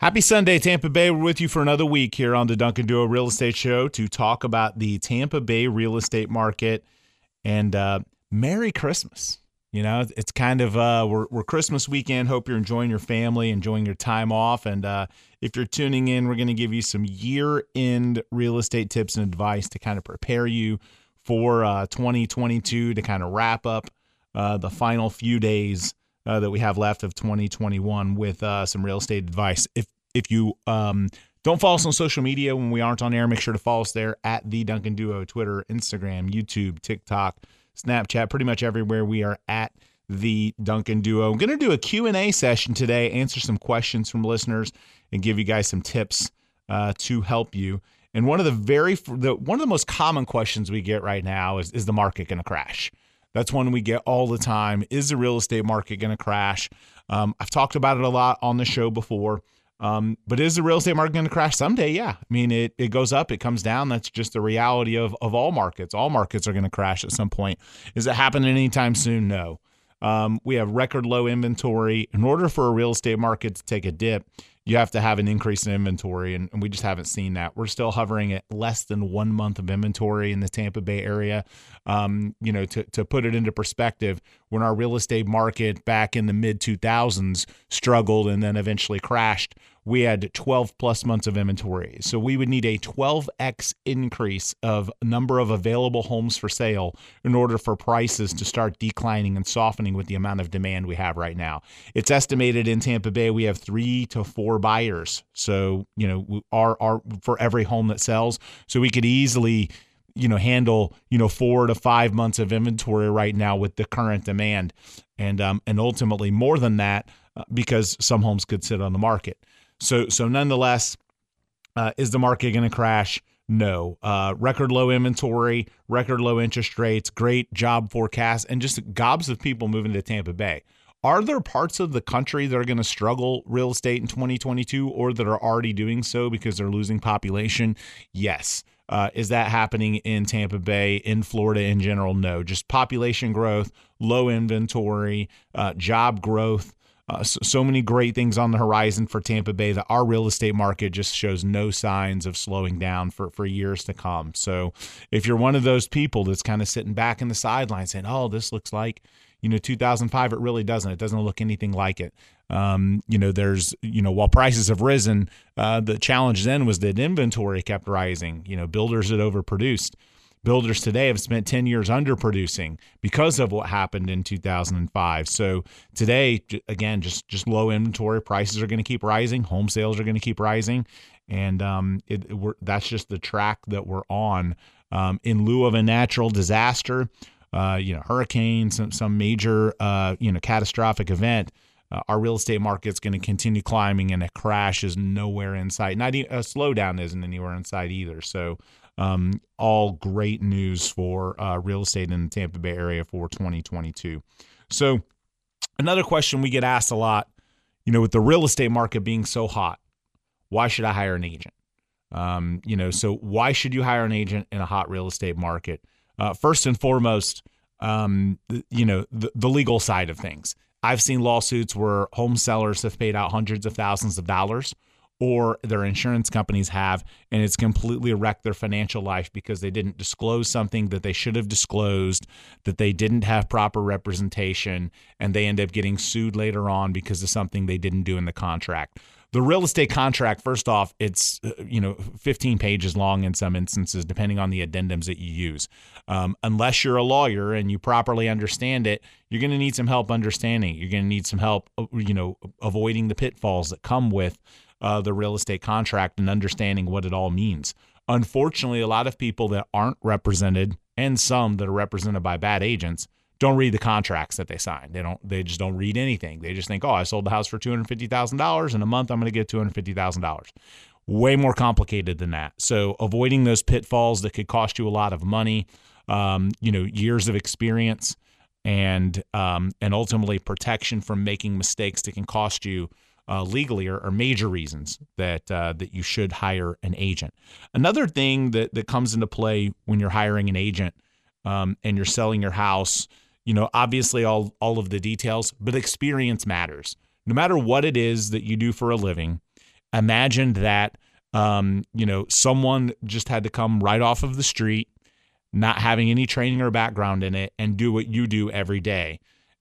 Happy Sunday, Tampa Bay. We're with you for another week here on the Duncan Duo Real Estate Show to talk about the Tampa Bay real estate market and uh, Merry Christmas. You know, it's kind of uh, we're, we're Christmas weekend. Hope you're enjoying your family, enjoying your time off. And uh, if you're tuning in, we're going to give you some year end real estate tips and advice to kind of prepare you for uh, 2022 to kind of wrap up uh, the final few days uh, that we have left of 2021 with uh, some real estate advice. If if you um, don't follow us on social media when we aren't on air, make sure to follow us there at the Duncan Duo, Twitter, Instagram, YouTube, TikTok, Snapchat, pretty much everywhere. We are at the Duncan Duo. I'm going to do a Q&A session today, answer some questions from listeners, and give you guys some tips uh, to help you. And one of the very the one of the most common questions we get right now is is the market going to crash? That's one we get all the time. Is the real estate market going to crash? Um, I've talked about it a lot on the show before. Um, but is the real estate market going to crash someday? Yeah. I mean, it, it goes up, it comes down. That's just the reality of, of all markets. All markets are going to crash at some point. Is it happening anytime soon? No. Um, we have record low inventory. In order for a real estate market to take a dip, you have to have an increase in inventory, and, and, we just haven't seen that. We're still hovering at less than one month of inventory in the Tampa Bay area. Um, you know, to, to put it into perspective, when our real estate market back in the mid 2000s struggled and then eventually crashed, we had 12 plus months of inventory. So we would need a 12x increase of number of available homes for sale in order for prices to start declining and softening with the amount of demand we have right now. It's estimated in Tampa Bay we have 3 to 4 buyers. So, you know, our our for every home that sells, so we could easily you know handle you know four to five months of inventory right now with the current demand and um and ultimately more than that uh, because some homes could sit on the market so so nonetheless, uh, is the market going to crash? No. Uh, record low inventory, record low interest rates, great job forecast, and just gobs of people moving to Tampa Bay. Are there parts of the country that are going to struggle real estate in 2022 or that are already doing so because they're losing population? Yes. Uh, is that happening in Tampa Bay, in Florida in general? No. Just population growth, low inventory, uh, job growth. Uh, so, many great things on the horizon for Tampa Bay that our real estate market just shows no signs of slowing down for, for years to come. So, if you're one of those people that's kind of sitting back in the sidelines saying, oh, this looks like, you know, 2005, it really doesn't. It doesn't look anything like it. Um, you know, there's, you know, while prices have risen, uh, the challenge then was that inventory kept rising. You know, builders had overproduced builders today have spent 10 years underproducing because of what happened in 2005. So today, again, just just low inventory prices are going to keep rising. Home sales are going to keep rising, and um, it, that's just the track that we're on. Um, in lieu of a natural disaster, uh, you know, hurricane, some some major uh, you know catastrophic event. Uh, our real estate market is going to continue climbing, and a crash is nowhere in sight. Not even, a slowdown isn't anywhere in sight either. So um, all great news for uh, real estate in the Tampa Bay area for 2022. So, another question we get asked a lot, you know, with the real estate market being so hot, why should I hire an agent? Um, you know, so why should you hire an agent in a hot real estate market? Uh, first and foremost, um, you know, the, the legal side of things. I've seen lawsuits where home sellers have paid out hundreds of thousands of dollars or their insurance companies have, and it's completely wrecked their financial life because they didn't disclose something that they should have disclosed, that they didn't have proper representation, and they end up getting sued later on because of something they didn't do in the contract. The real estate contract, first off, it's uh, you know 15 pages long in some instances, depending on the addendums that you use. Um, unless you're a lawyer and you properly understand it, you're going to need some help understanding. You're going to need some help, uh, you know, avoiding the pitfalls that come with uh, the real estate contract and understanding what it all means. Unfortunately, a lot of people that aren't represented and some that are represented by bad agents don't read the contracts that they sign. They don't. They just don't read anything. They just think, oh, I sold the house for two hundred fifty thousand dollars in a month. I'm going to get two hundred fifty thousand dollars. Way more complicated than that. So avoiding those pitfalls that could cost you a lot of money, um, you know, years of experience, and um, and ultimately protection from making mistakes that can cost you uh, legally are, are, major reasons that uh, that you should hire an agent. Another thing that that comes into play when you're hiring an agent um, and you're selling your house, you know, obviously all all of the details, but experience matters. No matter what it is that you do for a living, Imagine that um, you know someone just had to come right off of the street, not having any training or background in it, and do what you do every day.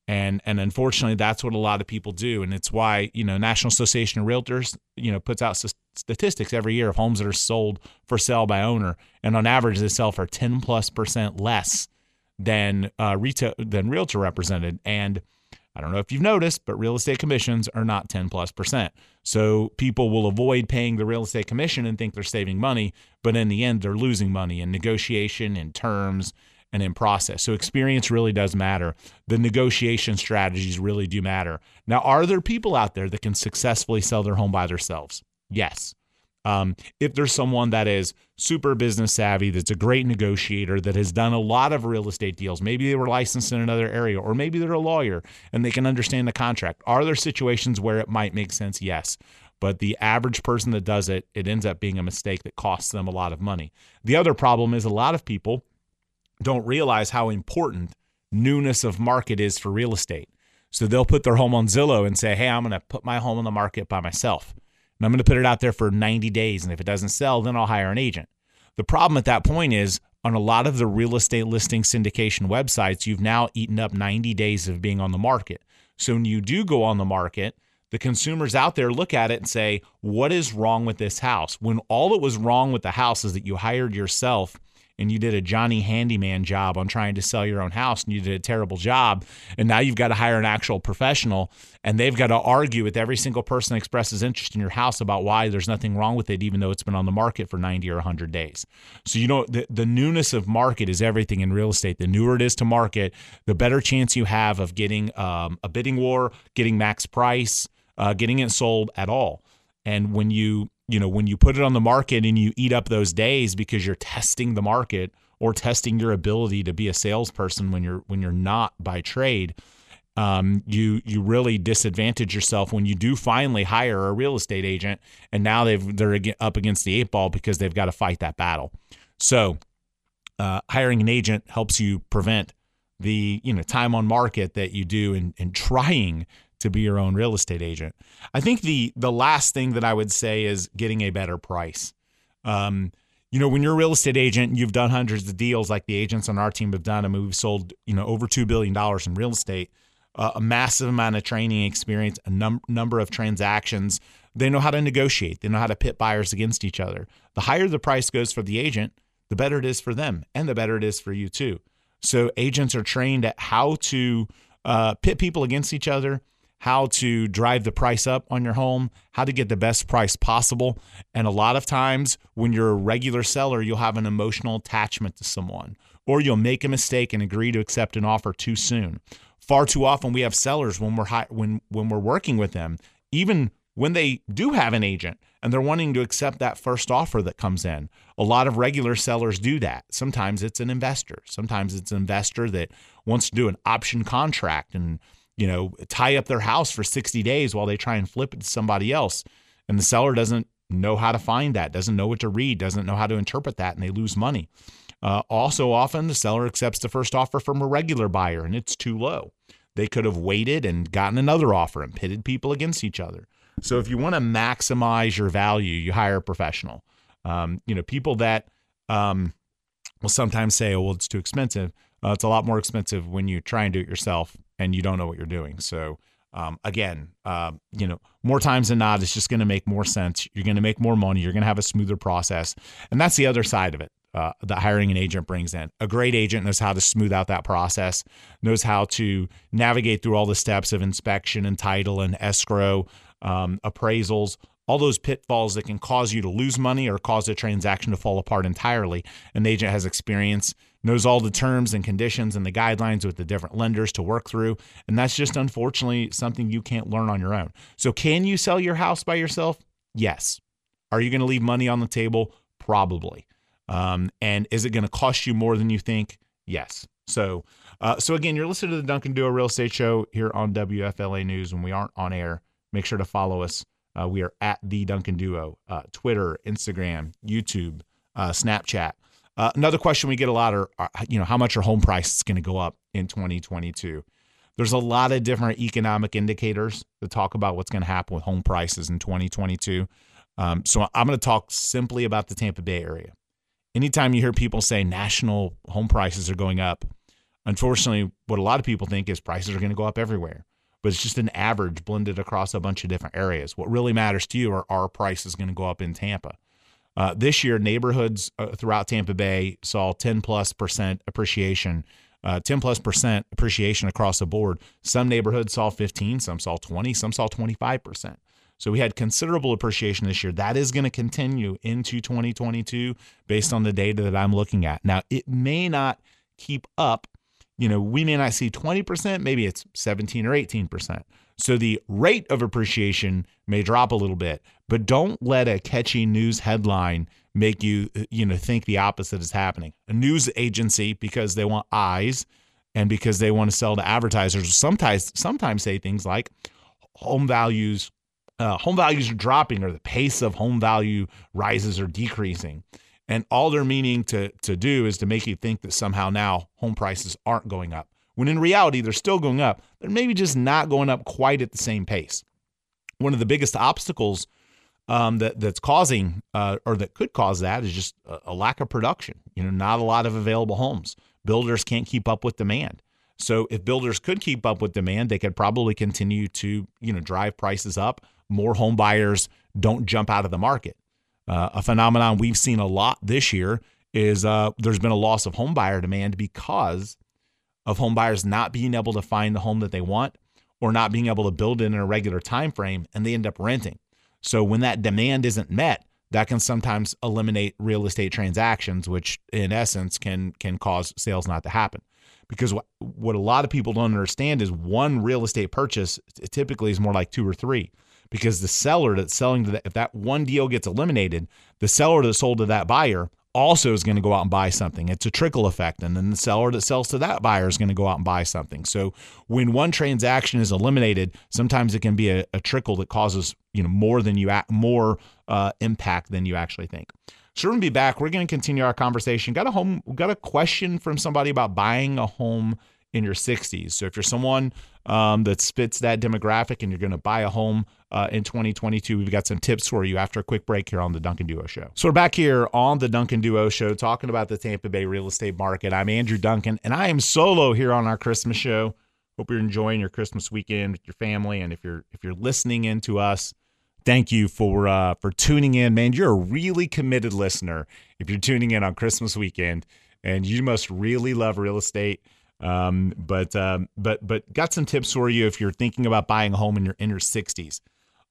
And and unfortunately, that's what a lot of people do, and it's why you know National Association of Realtors you know puts out statistics every year of homes that are sold for sale by owner, and on average they sell for ten plus percent less than uh, retail than realtor represented. And I don't know if you've noticed, but real estate commissions are not 10 plus percent. So people will avoid paying the real estate commission and think they're saving money, but in the end, they're losing money in negotiation, in terms, and in process. So experience really does matter. The negotiation strategies really do matter. Now, are there people out there that can successfully sell their home by themselves? Yes. Um, if there's someone that is super business savvy, that's a great negotiator, that has done a lot of real estate deals, maybe they were licensed in another area, or maybe they're a lawyer and they can understand the contract. Are there situations where it might make sense? Yes. But the average person that does it, it ends up being a mistake that costs them a lot of money. The other problem is a lot of people don't realize how important newness of market is for real estate. So they'll put their home on Zillow and say, hey, I'm going to put my home on the market by myself and I'm going to put it out there for 90 days. And if it doesn't sell, then I'll hire an agent. The problem at that point is on a lot of the real estate listing syndication websites, you've now eaten up 90 days of being on the market. So when you do go on the market, the consumers out there look at it and say, What is wrong with this house? When all that was wrong with the house is that you hired yourself and you did a Johnny handyman job on trying to sell your own house and you did a terrible job and now you've got to hire an actual professional and they've got to argue with every single person that expresses interest in your house about why there's nothing wrong with it even though it's been on the market for 90 or 100 days. So you know the, the newness of market is everything in real estate. The newer it is to market, the better chance you have of getting um, a bidding war, getting max price, uh, getting it sold at all. And when you you know, when you put it on the market and you eat up those days because you're testing the market or testing your ability to be a salesperson when you're when you're not by trade, um, you you really disadvantage yourself when you do finally hire a real estate agent, and now they've they're up against the eight ball because they've got to fight that battle. So, uh, hiring an agent helps you prevent the you know time on market that you do in, in trying to be your own real estate agent. I think the the last thing that I would say is getting a better price. Um, you know, when you're a real estate agent, you've done hundreds of deals like the agents on our team have done. I mean, we've sold you know over two billion dollars in real estate, uh, a massive amount of training experience, a num- number of transactions. They know how to negotiate. They know how to pit buyers against each other. The higher the price goes for the agent, the better it is for them, and the better it is for you too. So agents are trained at how to uh, pit people against each other how to drive the price up on your home, how to get the best price possible. And a lot of times, when you're a regular seller, you'll have an emotional attachment to someone, or you'll make a mistake and agree to accept an offer too soon. Far too often, we have sellers when we're high, when when we're working with them, even when they do have an agent and they're wanting to accept that first offer that comes in. A lot of regular sellers do that. Sometimes it's an investor. Sometimes it's an investor that wants to do an option contract and you know, tie up their house for 60 days while they try and flip it to somebody else. And the seller doesn't know how to find that, doesn't know what to read, doesn't know how to interpret that, and they lose money. Uh, also, often the seller accepts the first offer from a regular buyer and it's too low. They could have waited and gotten another offer and pitted people against each other. So, if you want to maximize your value, you hire a professional. Um, you know, people that um, will sometimes say, "Oh, well, it's too expensive." Uh, it's a lot more expensive when you try and do it yourself and you don't know what you're doing. So um, again, uh, you know, more times than not, it's just going to make more sense. You're going to make more money. You're going to have a smoother process, and that's the other side of it. Uh, hiring an agent brings in. A great agent knows how to smooth out that process, knows how to navigate through all the steps of inspection and title and escrow, um, appraisals, all those pitfalls that can cause you to lose money or cause a transaction to fall apart entirely. An agent has experience knows all the terms and conditions and the guidelines with the different lenders to work through. And that's just unfortunately something you can't learn on your own. So, can you sell your house by yourself? Yes. Are you going to leave money on the table? Probably. Um, and is it going to cost you more than you think? Yes. So, uh, so again, you're listening to the Duncan Duo Real Estate Show here on WFLA News. When we aren't on air, make sure to follow us. Uh, we are at the Duncan Duo, uh, Twitter, Instagram, YouTube, uh, Snapchat. Uh, another question we get a lot are, are, you know, how much are home prices going to go up in 2022? There's a lot of different economic indicators that talk about what's going to happen with home prices in 2022. Um, so I'm going to talk simply about the Tampa Bay area. Anytime you hear people say national home prices are going up, unfortunately, what a lot of people think is prices are going to go up everywhere. But it's just an average blended across a bunch of different areas. What really matters to you are our prices going to go up in Tampa. Uh, this year, neighborhoods uh, throughout Tampa Bay saw 10 plus percent appreciation, uh, 10 plus percent appreciation across the board. Some neighborhoods saw 15, some saw 20, some saw 25 percent. So we had considerable appreciation this year. That is going to continue into 2022 based on the data that I'm looking at. Now, it may not keep up. You know, we may not see 20%, maybe it's 17 or 18%. So the rate of appreciation may drop a little bit, but don't let a catchy news headline make you you know think the opposite is happening. A news agency because they want eyes and because they want to sell to advertisers sometimes sometimes say things like home values uh, home values are dropping or the pace of home value rises or decreasing. And all they're meaning to to do is to make you think that somehow now home prices aren't going up when in reality they're still going up. They're maybe just not going up quite at the same pace. One of the biggest obstacles um, that that's causing uh, or that could cause that is just a, a lack of production. You know, not a lot of available homes. Builders can't keep up with demand. So if builders could keep up with demand, they could probably continue to you know drive prices up. More home buyers don't jump out of the market. Uh, a phenomenon we've seen a lot this year is uh, there's been a loss of home buyer demand because of home buyers not being able to find the home that they want or not being able to build it in a regular time frame and they end up renting. So when that demand isn't met, that can sometimes eliminate real estate transactions, which in essence can can cause sales not to happen. Because what, what a lot of people don't understand is one real estate purchase typically is more like two or three. Because the seller that's selling to that, if that one deal gets eliminated, the seller that sold to that buyer also is going to go out and buy something. It's a trickle effect. And then the seller that sells to that buyer is going to go out and buy something. So when one transaction is eliminated, sometimes it can be a, a trickle that causes, you know, more than you, more uh, impact than you actually think. So we're gonna be back. We're gonna continue our conversation. Got a home, got a question from somebody about buying a home in your 60s. So if you're someone um, that fits that demographic and you're going to buy a home uh, in 2022, we've got some tips for you after a quick break here on the Duncan Duo Show. So we're back here on the Duncan Duo Show talking about the Tampa Bay real estate market. I'm Andrew Duncan, and I am solo here on our Christmas show. Hope you're enjoying your Christmas weekend with your family, and if you're if you're listening in to us, thank you for uh, for tuning in, man. You're a really committed listener. If you're tuning in on Christmas weekend, and you must really love real estate um, but um, but but got some tips for you if you're thinking about buying a home in your in your 60s.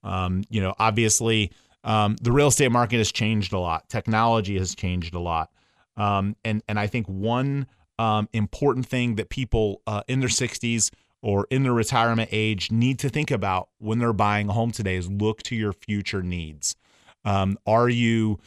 Um, you know, obviously, um, the real estate market has changed a lot. Technology has changed a lot, um, and and I think one um, important thing that people uh, in their 60s or in their retirement age need to think about when they're buying a home today is look to your future needs. are you,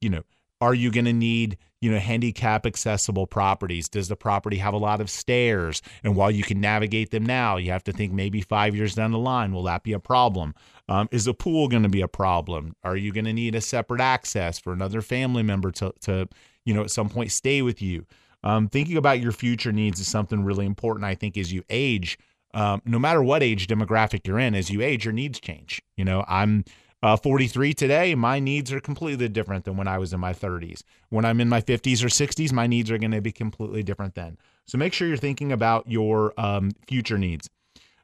you know, are you going to need you know, handicap accessible properties? Does the property have a lot of stairs? And while you can navigate them now, you have to think maybe five years down the line, will that be a problem? Um, is the pool going to be a problem? Are you going to need a separate access for another family member to, to you know, at some point stay with you? Um, thinking about your future needs is something really important, I think, as you age. Um, no matter what age demographic you're in, as you age, your needs change. You know, I'm uh, 43 today, my needs are completely different than when I was in my 30s. When I'm in my 50s or 60s, my needs are going to be completely different then. So make sure you're thinking about your um, future needs.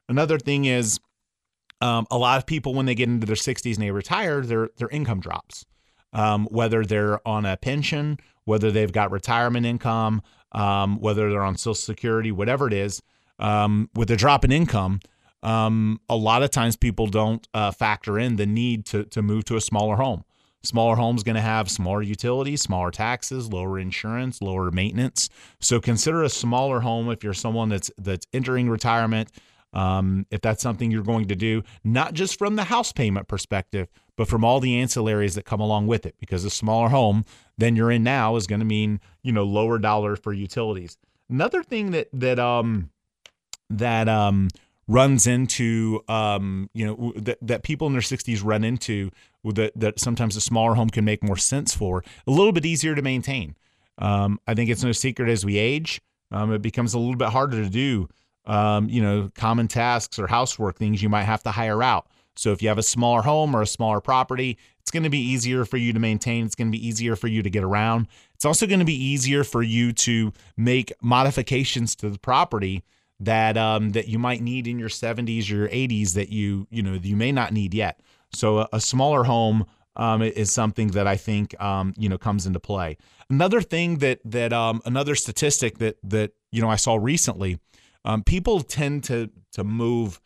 Another thing is um, a lot of people, when they get into their 60s and they retire, their, their income drops. Um, whether they're on a pension, whether they've got retirement income, um, whether they're on Social Security, whatever it is, um, with a drop in income, um, a lot of times people don't uh, factor in the need to, to move to a smaller home. Smaller homes going to have smaller utilities, smaller taxes, lower insurance, lower maintenance. So consider a smaller home if you're someone that's that's entering retirement. Um, if that's something you're going to do, not just from the house payment perspective, but from all the ancillaries that come along with it. Because a smaller home than you're in now is going to mean you know lower dollar for utilities. Another thing that that um that um runs into um, you know that, that people in their 60s run into that that sometimes a smaller home can make more sense for a little bit easier to maintain um, i think it's no secret as we age um, it becomes a little bit harder to do um, you know common tasks or housework things you might have to hire out So if you have a smaller home or a smaller property, it's going to be easier for you to maintain. It's going to be easier for you to get around. It's also going to be easier for you to make modifications to the property that um, that you might need in your 70s or your 80s that you you know you may not need yet. So a, a smaller home um, is something that I think um, you know comes into play. Another thing that that um, another statistic that that you know I saw recently, um, people tend to to move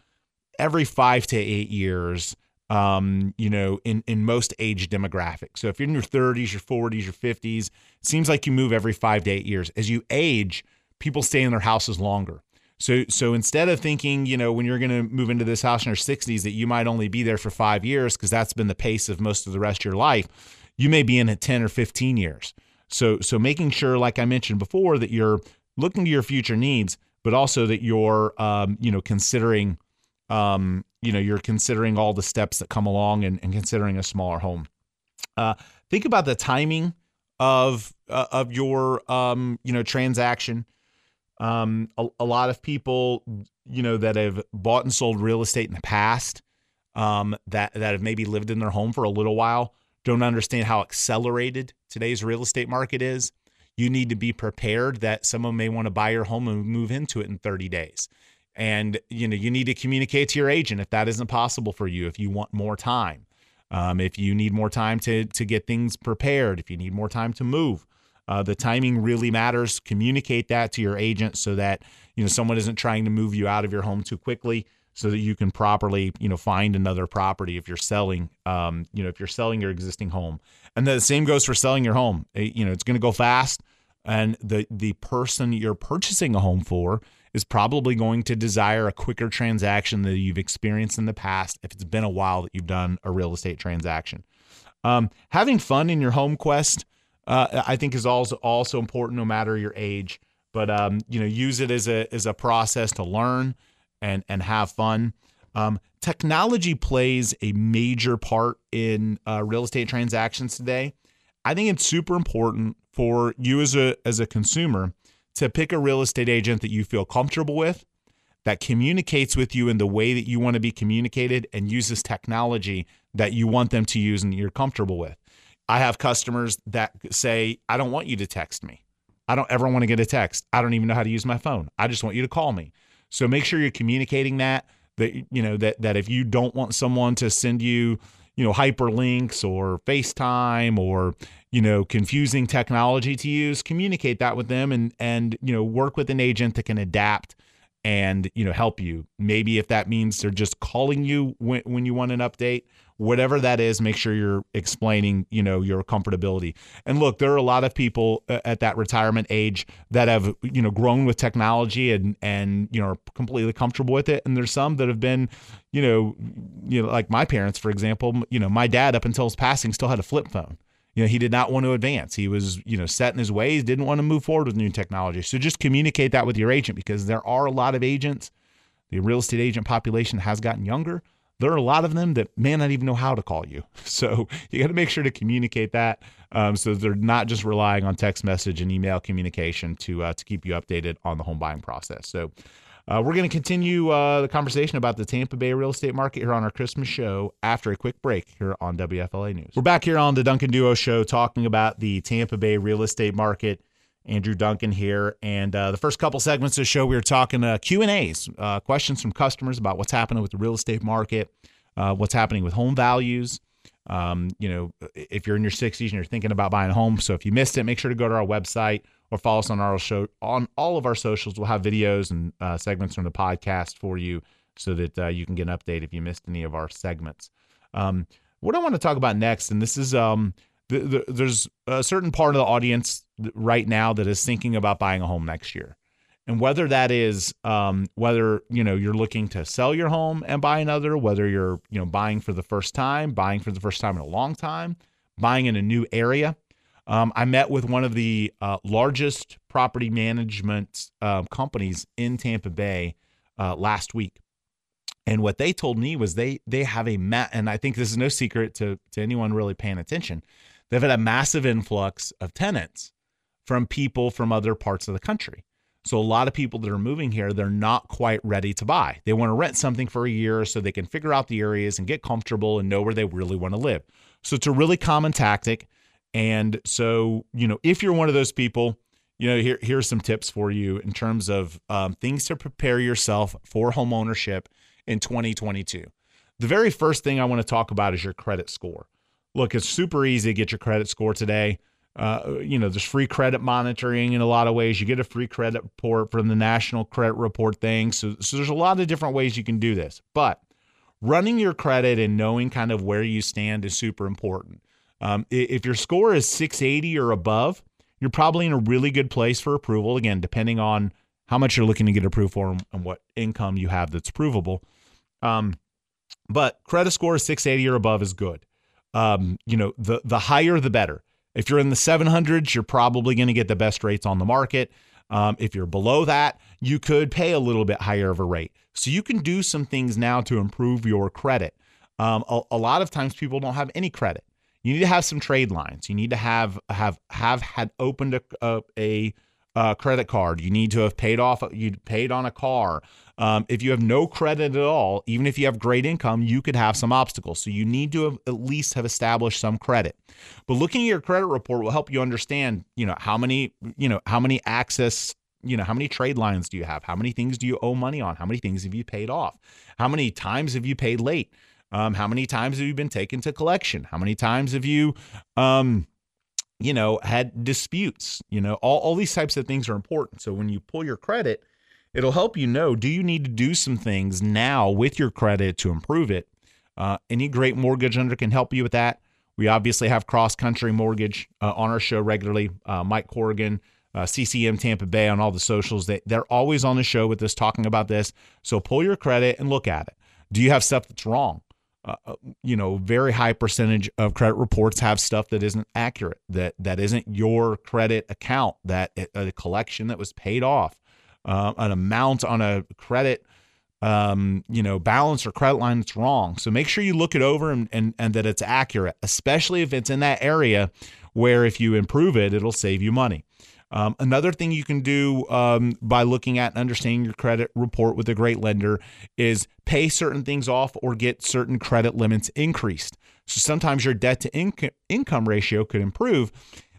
every five to eight years. Um, you know, in in most age demographics. So if you're in your 30s, your 40s, your 50s, it seems like you move every five to eight years. As you age, people stay in their houses longer. So so instead of thinking, you know, when you're going to move into this house in your 60s that you might only be there for 5 years because that's been the pace of most of the rest of your life, you may be in it 10 or 15 years. So so making sure like I mentioned before that you're looking to your future needs, but also that you're um, you know, considering um, you know, you're considering all the steps that come along and, and considering a smaller home. Uh, think about the timing of uh, of your um, you know, transaction. Um, a, a, lot of people, you know, that have bought and sold real estate in the past, um, that that have maybe lived in their home for a little while, don't understand how accelerated today's real estate market is. You need to be prepared that someone may want to buy your home and move into it in 30 days. And you know, you need to communicate to your agent if that isn't possible for you. If you want more time, um, if you need more time to to get things prepared, if you need more time to move, uh, the timing really matters. Communicate that to your agent so that you know someone isn't trying to move you out of your home too quickly, so that you can properly you know find another property if you're selling. Um, you know if you're selling your existing home, and the same goes for selling your home. It, you know it's going to go fast, and the the person you're purchasing a home for is probably going to desire a quicker transaction that you've experienced in the past if it's been a while that you've done a real estate transaction. Um, having fun in your home quest uh, I think is also also important no matter your age. But um, you know, use it as a as a process to learn and and have fun. Um, technology plays a major part in uh, real estate transactions today. I think it's super important for you as a as a consumer to pick a real estate agent that you feel comfortable with, that communicates with you in the way that you want to be communicated, and uses technology that you want them to use and you're comfortable with. I have customers that say, I don't want you to text me. I don't ever want to get a text. I don't even know how to use my phone. I just want you to call me. So make sure you're communicating that that you know that that if you don't want someone to send you, you know, hyperlinks or FaceTime or you know, confusing technology to use, communicate that with them and and you know, work with an agent that can adapt and you know help you maybe if that means they're just calling you when, when you want an update whatever that is make sure you're explaining you know your comfortability. And look there are a lot of people uh, at that retirement age that have you know grown with technology and and you know are completely comfortable with it. And there's some that have been you know you know like my parents for example you know my dad up until his passing still had a flip phone. You know he did not want to advance. He was you know set in his ways didn't want to move forward with new technology. So just communicate that with your agent because there are a lot of agents. The real estate agent population has gotten younger there are a lot of them that may not even know how to call you so you got to make sure to communicate that um, so they're not just relying on text message and email communication to uh, to keep you updated on the home buying process so uh, we're going to continue uh, the conversation about the Tampa Bay real estate market here on our Christmas show after a quick break here on WFLA News. We're back here on the Duncan Duo Show talking about the Tampa Bay real estate market. Andrew Duncan here, and uh, the first couple segments of the show, we were talking uh, Q and A's, uh, questions from customers about what's happening with the real estate market, uh, what's happening with home values. Um, you know, if you're in your 60s and you're thinking about buying a home, so if you missed it, make sure to go to our website or follow us on our show on all of our socials. We'll have videos and uh, segments from the podcast for you so that uh, you can get an update if you missed any of our segments. Um, what I want to talk about next, and this is um, the, the, there's a certain part of the audience right now that is thinking about buying a home next year. And whether that is um, whether you know you're looking to sell your home and buy another, whether you're you know buying for the first time, buying for the first time in a long time, buying in a new area, um, I met with one of the uh, largest property management uh, companies in Tampa Bay uh, last week, and what they told me was they they have a ma- and I think this is no secret to to anyone really paying attention. They've had a massive influx of tenants from people from other parts of the country. So a lot of people that are moving here, they're not quite ready to buy. They want to rent something for a year so they can figure out the areas and get comfortable and know where they really want to live. So it's a really common tactic. And so, you know, if you're one of those people, you know, here here's some tips for you in terms of um, things to prepare yourself for home ownership in 2022. The very first thing I want to talk about is your credit score. Look, it's super easy to get your credit score today. Uh, you know, there's free credit monitoring in a lot of ways. You get a free credit report from the National Credit Report thing. So, so there's a lot of different ways you can do this. But running your credit and knowing kind of where you stand is super important. Um, if your score is 680 or above, you're probably in a really good place for approval. Again, depending on how much you're looking to get approved for and what income you have that's provable. Um, but credit score 680 or above is good. Um, you know, the the higher the better. If you're in the 700s, you're probably going to get the best rates on the market. Um, if you're below that, you could pay a little bit higher of a rate. So you can do some things now to improve your credit. Um, a, a, lot of times people don't have any credit. You need to have some trade lines. You need to have have have had opened a, a, a uh, credit card. You need to have paid off. You paid on a car. Um, if you have no credit at all, even if you have great income, you could have some obstacles. So you need to have, at least have established some credit. But looking at your credit report will help you understand, you know, how many, you know, how many access, you know, how many trade lines do you have? How many things do you owe money on? How many things have you paid off? How many times have you paid late? Um, how many times have you been taken to collection? How many times have you, um, you know, had disputes? You know, all, all these types of things are important. So when you pull your credit, it'll help you know do you need to do some things now with your credit to improve it? Uh, any great mortgage lender can help you with that. We obviously have Cross Country Mortgage uh, on our show regularly. Uh, Mike Corrigan, uh, CCM Tampa Bay on all the socials. They, they're always on the show with us talking about this. So pull your credit and look at it. Do you have stuff that's wrong? Uh, uh, you know, very high percentage of credit reports have stuff that isn't accurate, that that isn't your credit account, that a collection that was paid off, uh, an amount on a credit, um, you know, balance or credit line that's wrong. So make sure you look it over and, and and that it's accurate, especially if it's in that area where if you improve it, it'll save you money. Um, another thing you can do um, by looking at and understanding your credit report with a great lender is pay certain things off or get certain credit limits increased. So sometimes your debt to inc- income ratio could improve.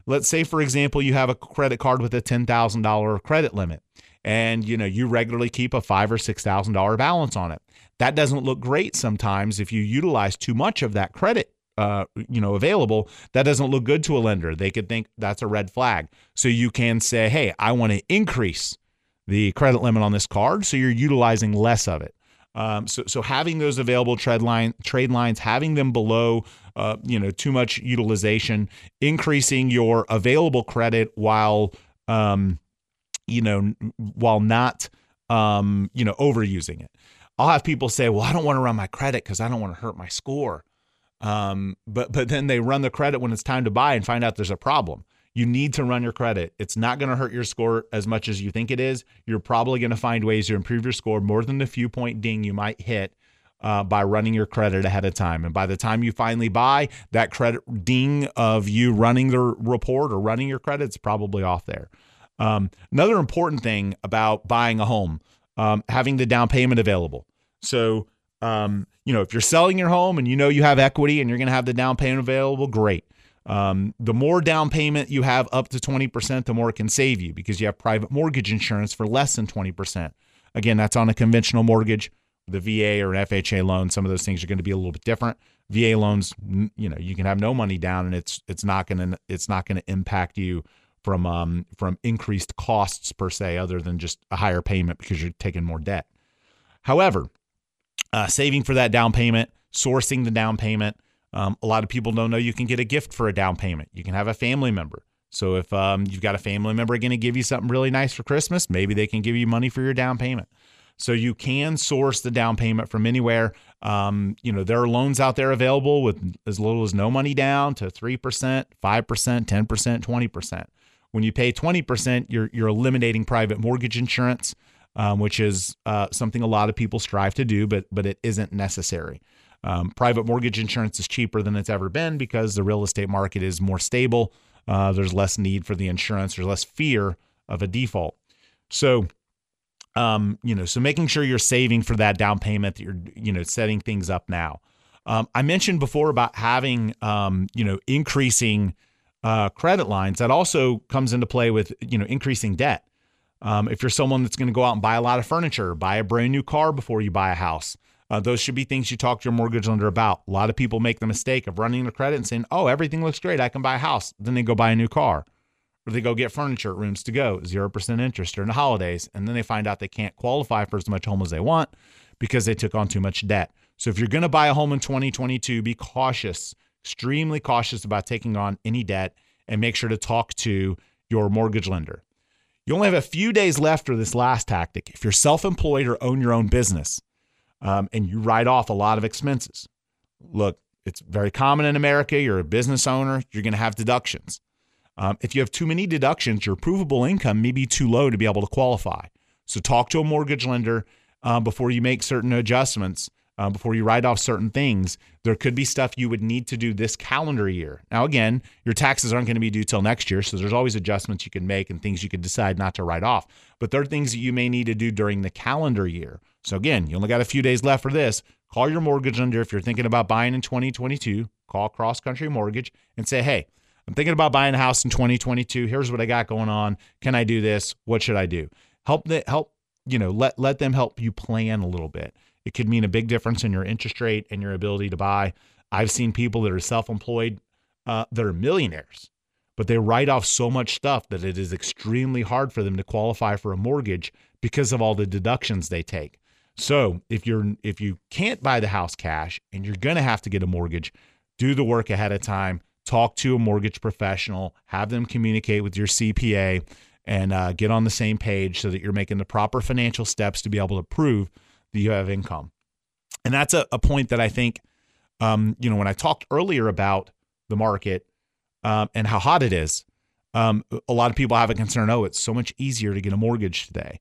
Let's say, for example, you have a credit card with a $10,000 credit limit and you know you regularly keep a five or six thousand dollar balance on it that doesn't look great sometimes if you utilize too much of that credit uh, you know available that doesn't look good to a lender they could think that's a red flag so you can say hey i want to increase the credit limit on this card so you're utilizing less of it um, so, so having those available trade line trade lines, having them below, uh, you know, too much utilization, increasing your available credit while, um, you know, while not, um, you know, overusing it. I'll have people say, "Well, I don't want to run my credit because I don't want to hurt my score." Um, but but then they run the credit when it's time to buy and find out there's a problem. You need to run your credit. It's not going to hurt your score as much as you think it is. You're probably going to find ways to improve your score more than the few point ding you might hit uh, by running your credit ahead of time. And by the time you finally buy, that credit ding of you running the report or running your credit is probably off there. Um, another important thing about buying a home, um, having the down payment available. So um, you know, if you're selling your home and you know you have equity and you're going to have the down payment available, great. Um, the more down payment you have up to 20%, the more it can save you because you have private mortgage insurance for less than 20%. Again, that's on a conventional mortgage. The VA or an FHA loan, some of those things are going to be a little bit different. VA loans, you know, you can have no money down and it's it's not going to it's not going to impact you from um from increased costs per se other than just a higher payment because you're taking more debt. However, uh, saving for that down payment, sourcing the down payment. Um, a lot of people don't know you can get a gift for a down payment. You can have a family member. So if um, you've got a family member going to give you something really nice for Christmas, maybe they can give you money for your down payment. So you can source the down payment from anywhere. Um, you know, there are loans out there available with as little as no money down to 3%, 5%, 10%, 20%. When you pay 20%, you're you're eliminating private mortgage insurance um, which is uh, something a lot of people strive to do, but but it isn't necessary. Um, private mortgage insurance is cheaper than it's ever been because the real estate market is more stable. Uh, there's less need for the insurance. There's less fear of a default. So, um, you know, so making sure you're saving for that down payment that you're, you know, setting things up now. Um, I mentioned before about having, um, you know, increasing uh, credit lines. That also comes into play with, you know, increasing debt. Um, if you're someone that's going to go out and buy a lot of furniture, buy a brand new car before you buy a house, uh, those should be things you talk to your mortgage lender about. A lot of people make the mistake of running their credit and saying, "Oh, everything looks great. I can buy a house." Then they go buy a new car, or they go get furniture Rooms to Go, zero percent interest during the holidays, and then they find out they can't qualify for as much home as they want because they took on too much debt. So if you're going to buy a home in 2022, be cautious, extremely cautious about taking on any debt, and make sure to talk to your mortgage lender. You only have a few days left for this last tactic. If you're self employed or own your own business um, and you write off a lot of expenses, look, it's very common in America. You're a business owner, you're going to have deductions. Um, if you have too many deductions, your provable income may be too low to be able to qualify. So talk to a mortgage lender uh, before you make certain adjustments uh, before you write off certain things, there could be stuff you would need to do this calendar year. Now, again, your taxes aren't going to be due till next year, so there's always adjustments you can make and things you could decide not to write off. But there are things that you may need to do during the calendar year. So, again, you only got a few days left for this. Call your mortgage lender if you're thinking about buying in 2022. Call Cross Country Mortgage and say, hey, I'm thinking about buying a house in 2022. Here's what I got going on. Can I do this? What should I do? Help that help, you know, let let them help you plan a little bit. It could mean a big difference in your interest rate and your ability to buy. I've seen people that are self employed uh, that are millionaires, but they write off so much stuff that it is extremely hard for them to qualify for a mortgage because of all the deductions they take. So if you're if you can't buy the house cash and you're going to have to get a mortgage, do the work ahead of time. Talk to a mortgage professional. Have them communicate with your CPA and uh, get on the same page so that you're making the proper financial steps to be able to prove that you have income. And that's a, a point that I think, um, you know, when I talked earlier about the market um, and how hot it is, um, a lot of people have a concern. Oh, it's so much easier to get a mortgage today,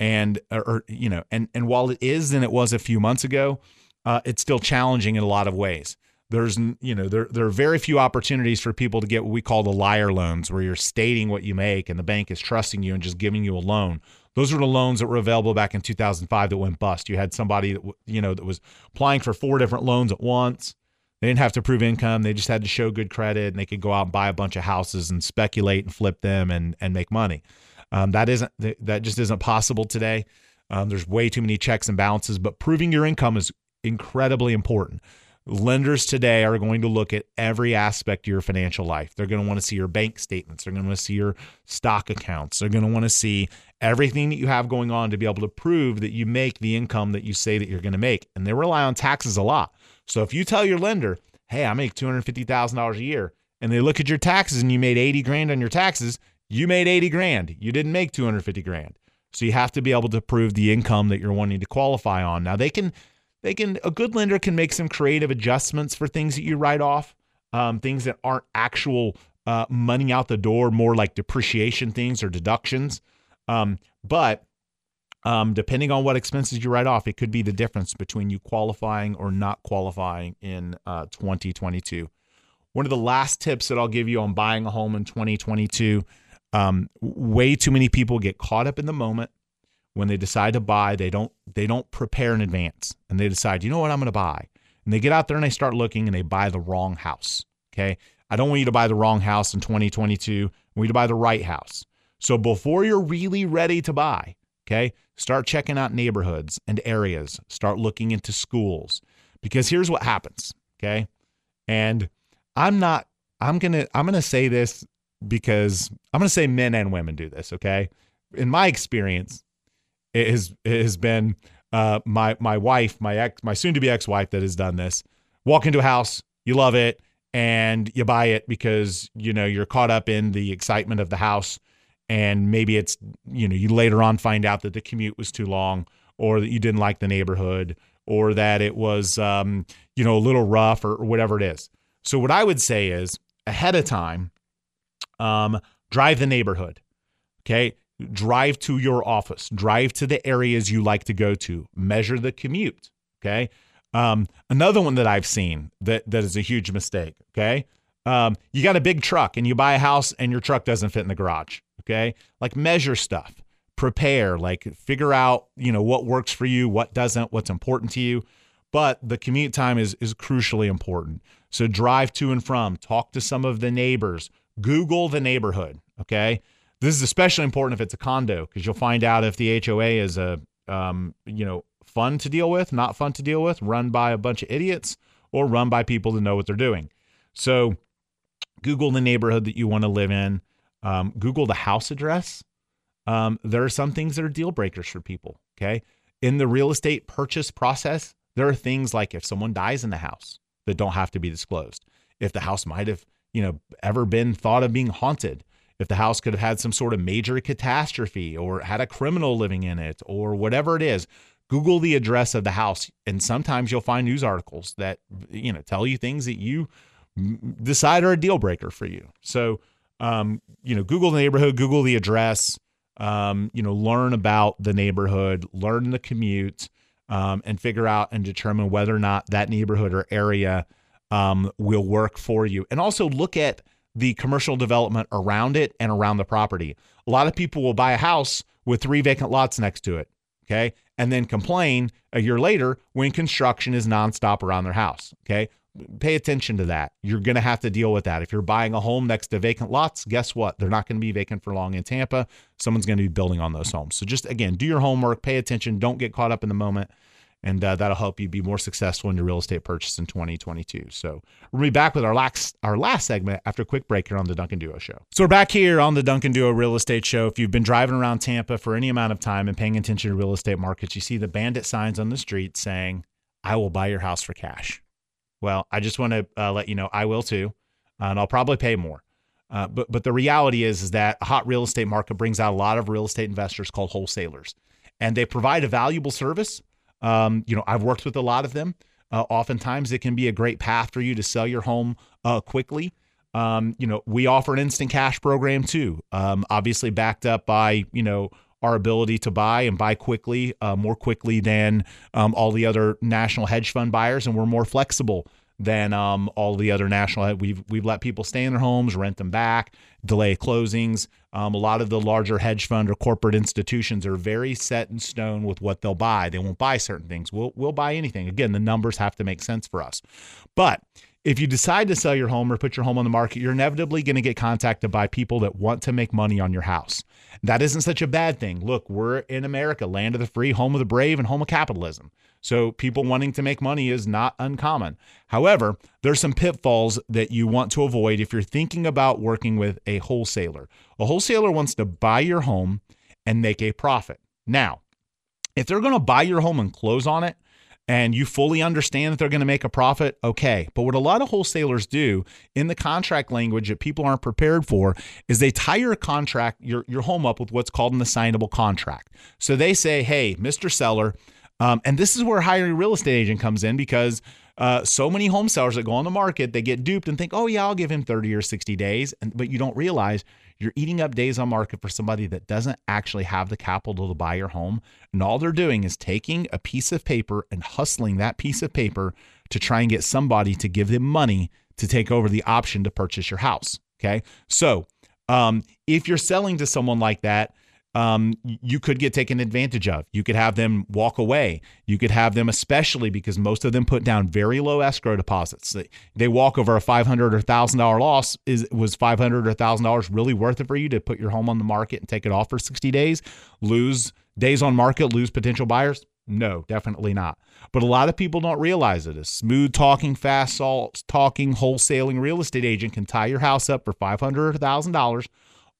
and or, or you know, and and while it is than it was a few months ago, uh, it's still challenging in a lot of ways. There's you know there there are very few opportunities for people to get what we call the liar loans, where you're stating what you make and the bank is trusting you and just giving you a loan. Those were the loans that were available back in 2005 that went bust. You had somebody that you know that was applying for four different loans at once. They didn't have to prove income. They just had to show good credit, and they could go out and buy a bunch of houses and speculate and flip them and and make money. Um, that isn't that just isn't possible today. Um, there's way too many checks and balances, but proving your income is incredibly important. Lenders today are going to look at every aspect of your financial life. They're going to want to see your bank statements. They're going to want to see your stock accounts. They're going to want to see everything that you have going on to be able to prove that you make the income that you say that you're going to make. And they rely on taxes a lot. So if you tell your lender, hey, I make $250,000 a year, and they look at your taxes and you made 80 grand on your taxes, you made 80 grand. You didn't make 250 grand. So you have to be able to prove the income that you're wanting to qualify on. Now they can they can a good lender can make some creative adjustments for things that you write off, um, things that aren't actual uh, money out the door, more like depreciation things or deductions. Um, but um, depending on what expenses you write off, it could be the difference between you qualifying or not qualifying in uh, 2022. One of the last tips that I'll give you on buying a home in 2022 um, way too many people get caught up in the moment when they decide to buy, they don't they don't prepare in advance and they decide, you know what, I'm going to buy. And they get out there and they start looking and they buy the wrong house. Okay. I don't want you to buy the wrong house in 2022. I want you to buy the right house. So before you're really ready to buy, okay, start checking out neighborhoods and areas. Start looking into schools. Because here's what happens. Okay. And I'm not, I'm going to, I'm going to say this because I'm going to say men and women do this. Okay. In my experience, it has it has been uh, my my wife, my ex, my soon to be ex wife that has done this. Walk into a house, you love it, and you buy it because you know you're caught up in the excitement of the house, and maybe it's you know you later on find out that the commute was too long, or that you didn't like the neighborhood, or that it was um, you know a little rough, or, or whatever it is. So what I would say is ahead of time, um, drive the neighborhood. Okay, drive to your office, drive to the areas you like to go to, measure the commute. Okay. Um, another one that I've seen that that is a huge mistake. Okay. Um, you got a big truck and you buy a house and your truck doesn't fit in the garage. Okay. Like measure stuff, prepare, like figure out, you know, what works for you, what doesn't, what's important to you. But the commute time is is crucially important. So drive to and from, talk to some of the neighbors, Google the neighborhood. Okay. This is especially important if it's a condo because you'll find out if the HOA is a, um, you know, fun to deal with, not fun to deal with, run by a bunch of idiots, or run by people that know what they're doing. So Google the neighborhood that you want to live in. Um, Google the house address. Um, there are some things that are deal breakers for people. Okay. In the real estate purchase process, there are things like if someone dies in the house that don't have to be disclosed. If the house might have, you know, ever been thought of being haunted, if the house could have had some sort of major catastrophe or had a criminal living in it or whatever it is, Google the address of the house. And sometimes you'll find news articles that, you know, tell you things that you decide are a deal breaker for you. So, um, you know, Google the neighborhood, Google the address, um, you know, learn about the neighborhood, learn the commute, um, and figure out and determine whether or not that neighborhood or area um, will work for you. And also look at the commercial development around it and around the property. A lot of people will buy a house with three vacant lots next to it. Okay. And then complain a year later when construction is nonstop around their house. Okay pay attention to that. You're going to have to deal with that. If you're buying a home next to vacant lots, guess what? They're not going to be vacant for long in Tampa. Someone's going to be building on those homes. So just again, do your homework, pay attention, don't get caught up in the moment. And uh, that'll help you be more successful in your real estate purchase in 2022. So we'll be back with our last our last segment after a quick break here on the Duncan Duo Show. So we're back here on the Duncan Duo Real Estate Show. If you've been driving around Tampa for any amount of time and paying attention to real estate markets, you see the bandit signs on the street saying, "I will buy your house for cash." Well, I just want to uh, let you know I will too, and I'll probably pay more. Uh, but but the reality is is that a hot real estate market brings out a lot of real estate investors called wholesalers, and they provide a valuable service. Um, you know, I've worked with a lot of them. Uh, oftentimes, it can be a great path for you to sell your home uh, quickly. Um, you know, we offer an instant cash program too. Um, obviously, backed up by you know our ability to buy and buy quickly, uh, more quickly than um, all the other national hedge fund buyers, and we're more flexible than um, all the other national. We've we've let people stay in their homes, rent them back, delay closings. Um, a lot of the larger hedge fund or corporate institutions are very set in stone with what they'll buy. They won't buy certain things. We'll we'll buy anything. Again, the numbers have to make sense for us. But if you decide to sell your home or put your home on the market, you're inevitably going to get contacted by people that want to make money on your house. That isn't such a bad thing. Look, we're in America, land of the free, home of the brave, and home of capitalism. So people wanting to make money is not uncommon. However, there's some pitfalls that you want to avoid if you're thinking about working with a wholesaler. A wholesaler wants to buy your home and make a profit. Now, if they're going to buy your home and close on it, and you fully understand that they're going to make a profit, okay. But what a lot of wholesalers do in the contract language that people aren't prepared for is they tie your contract, your, your home up with what's called an assignable contract. So they say, hey, Mr. Seller, um, and this is where hiring a real estate agent comes in because uh, so many home sellers that go on the market, they get duped and think, oh, yeah, I'll give him 30 or 60 days. And, but you don't realize you're eating up days on market for somebody that doesn't actually have the capital to buy your home. And all they're doing is taking a piece of paper and hustling that piece of paper to try and get somebody to give them money to take over the option to purchase your house. Okay. So um, if you're selling to someone like that, um, you could get taken advantage of. You could have them walk away. You could have them, especially because most of them put down very low escrow deposits. They, walk over a five hundred or thousand dollar loss. Is was five hundred or thousand dollars really worth it for you to put your home on the market and take it off for sixty days? Lose days on market, lose potential buyers? No, definitely not. But a lot of people don't realize it. A smooth talking, fast salt talking, wholesaling real estate agent can tie your house up for five hundred or thousand dollars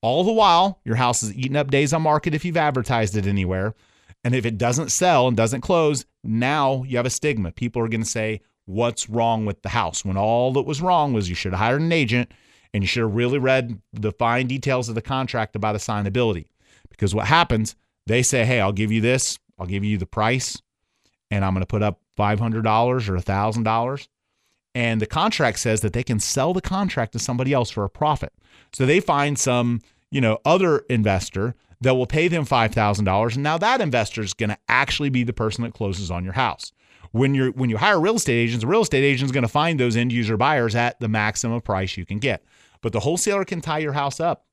all the while, your house is eating up days on market if you've advertised it anywhere. And if it doesn't sell and doesn't close, now you have a stigma. People are going to say, What's wrong with the house? When all that was wrong was you should have hired an agent and you should have really read the fine details of the contract about assignability. Because what happens, they say, Hey, I'll give you this, I'll give you the price, and I'm going to put up $500 or $1,000. And the contract says that they can sell the contract to somebody else for a profit. So they find some, you know, other investor that will pay them $5,000 and now that investor is going to actually be the person that closes on your house. When you're when you hire real estate agents, a real estate agents going to find those end user buyers at the maximum price you can get. But the wholesaler can tie your house up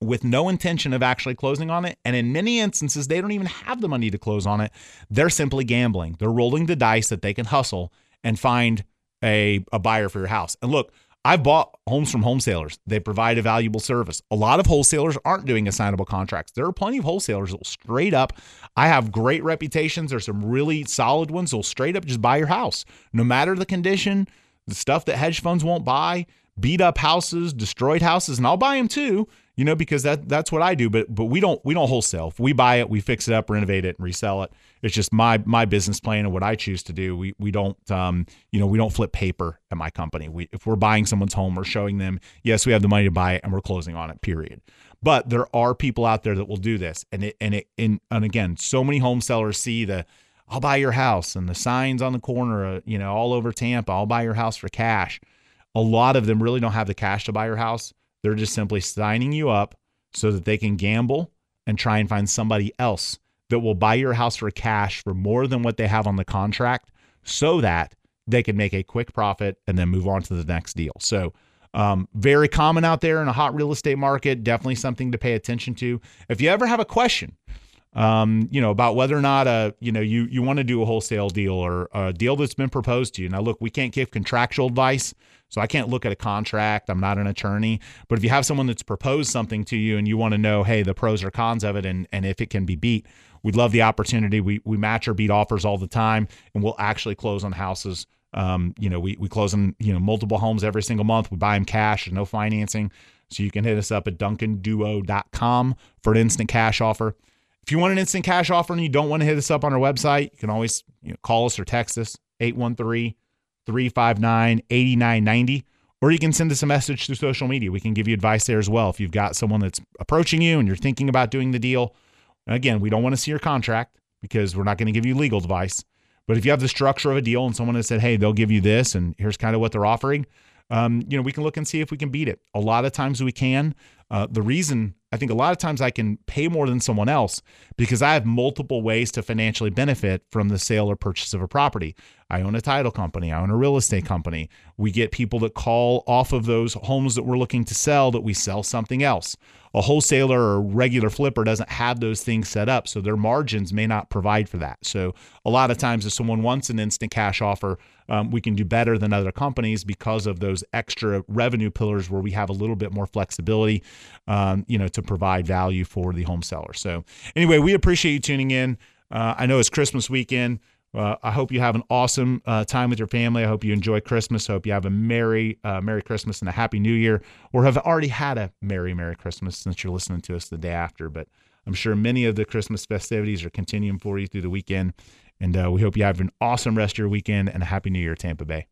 with no intention of actually closing on it. And in many instances, they don't even have the money to close on it. They're simply gambling. They're rolling the dice that they can hustle and find a, a buyer for your house. And look, I've bought homes from wholesalers. They provide a valuable service. A lot of wholesalers aren't doing assignable contracts. There are plenty of wholesalers that will straight up, I have great reputations. There's some really solid ones that will straight up just buy your house. No matter the condition, the stuff that hedge funds won't buy, beat up houses, destroyed houses, and I'll buy them too you know, because that that's what I do. But but we don't we don't wholesale. If we buy it, we fix it up, renovate it, and resell it. It's just my my business plan and what I choose to do. We we don't um you know we don't flip paper at my company. We if we're buying someone's home, we're showing them yes we have the money to buy it and we're closing on it. Period. But there are people out there that will do this, and it and it and, and again, so many home sellers see the I'll buy your house and the signs on the corner, uh, you know, all over Tampa. I'll buy your house for cash. A lot of them really don't have the cash to buy your house they're just simply signing you up so that they can gamble and try and find somebody else that will buy your house for cash for more than what they have on the contract so that they can make a quick profit and then move on to the next deal. So, um, very common out there in a hot real estate market. Definitely something to pay attention to. If you ever have a question, um, you know, about whether or not a, you know, you you want to do a wholesale deal or a deal that's been proposed to you. Now, look, we can't give contractual advice, so I can't look at a contract. I'm not an attorney. But if you have someone that's proposed something to you and you want to know, hey, the pros or cons of it and, and if it can be beat, we'd love the opportunity. We, we match or beat offers all the time and we'll actually close on houses. Um, you know, we, we close on, you know, multiple homes every single month. We buy them cash, no financing. So you can hit us up at duncanduo.com for an instant cash offer. If you want an instant cash offer and you don't want to hit us up on our website, you can always you know, call us or text us 813 359 8990. Or you can send us a message through social media. We can give you advice there as well. If you've got someone that's approaching you and you're thinking about doing the deal, again, we don't want to see your contract because we're not going to give you legal advice. But if you have the structure of a deal and someone has said, hey, they'll give you this and here's kind of what they're offering, um, you know, we can look and see if we can beat it. A lot of times we can. Uh, the reason I think a lot of times I can pay more than someone else because I have multiple ways to financially benefit from the sale or purchase of a property. I own a title company, I own a real estate company. We get people that call off of those homes that we're looking to sell that we sell something else a wholesaler or regular flipper doesn't have those things set up, so their margins may not provide for that. So a lot of times, if someone wants an instant cash offer, um, we can do better than other companies because of those extra revenue pillars where we have a little bit more flexibility, um, you know, to provide value for the home seller. So anyway, we appreciate you tuning in. Uh, I know it's Christmas weekend. Uh, I hope you have an awesome uh, time with your family. I hope you enjoy Christmas. I hope you have a merry, uh, merry Christmas and a happy New Year, or have already had a merry, merry Christmas since you're listening to us the day after. But I'm sure many of the Christmas festivities are continuing for you through the weekend. And uh, we hope you have an awesome rest of your weekend and a happy New Year, Tampa Bay.